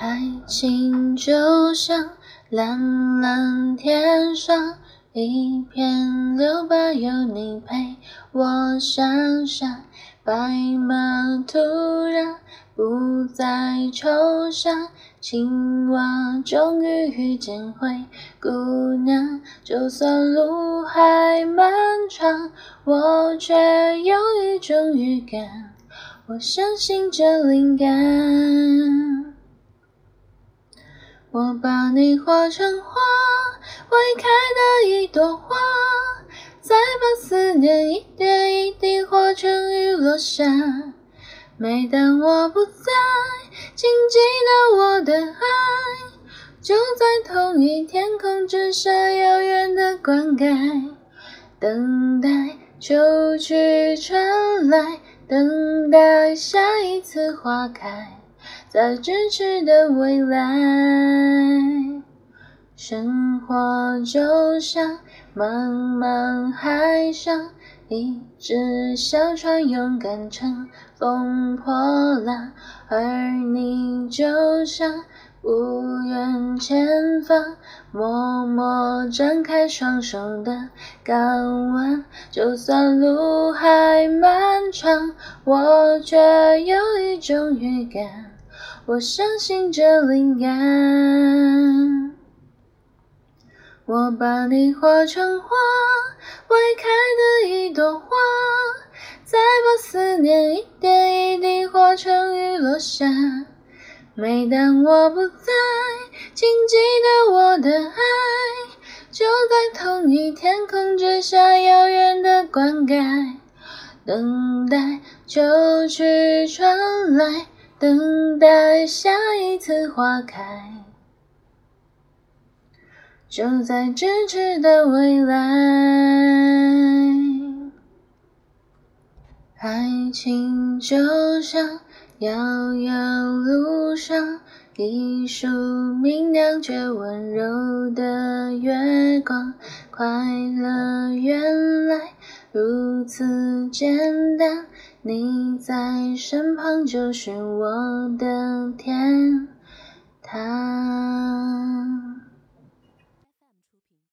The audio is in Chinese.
爱情就像蓝蓝天上一片留白，有你陪我想象。白马突然不再抽象，青蛙终于遇见灰姑娘。就算路还漫长，我却有一种预感，我相信这灵感。我把你画成花，未开的一朵花，再把思念一点一滴化成雨落下。每当我不在，请记得我的爱，就在同一天空之下，遥远的灌溉，等待秋去春来，等待下一次花开。在咫尺的未来，生活就像茫茫海上一只小船，勇敢乘风破浪；而你就像不远前方，默默张开双手的港湾。就算路还漫长，我却有一种预感。我相信这灵感，我把你画成花，未开的一朵花，再把思念一点一滴化成雨落下。每当我不在，请记得我的爱，就在同一天空之下，遥远的灌溉，等待秋去春来。等待下一次花开，就在咫尺的未来。爱情就像遥遥路上一束明亮却温柔的月光，快乐原来如此简单。你在身旁就是我的天。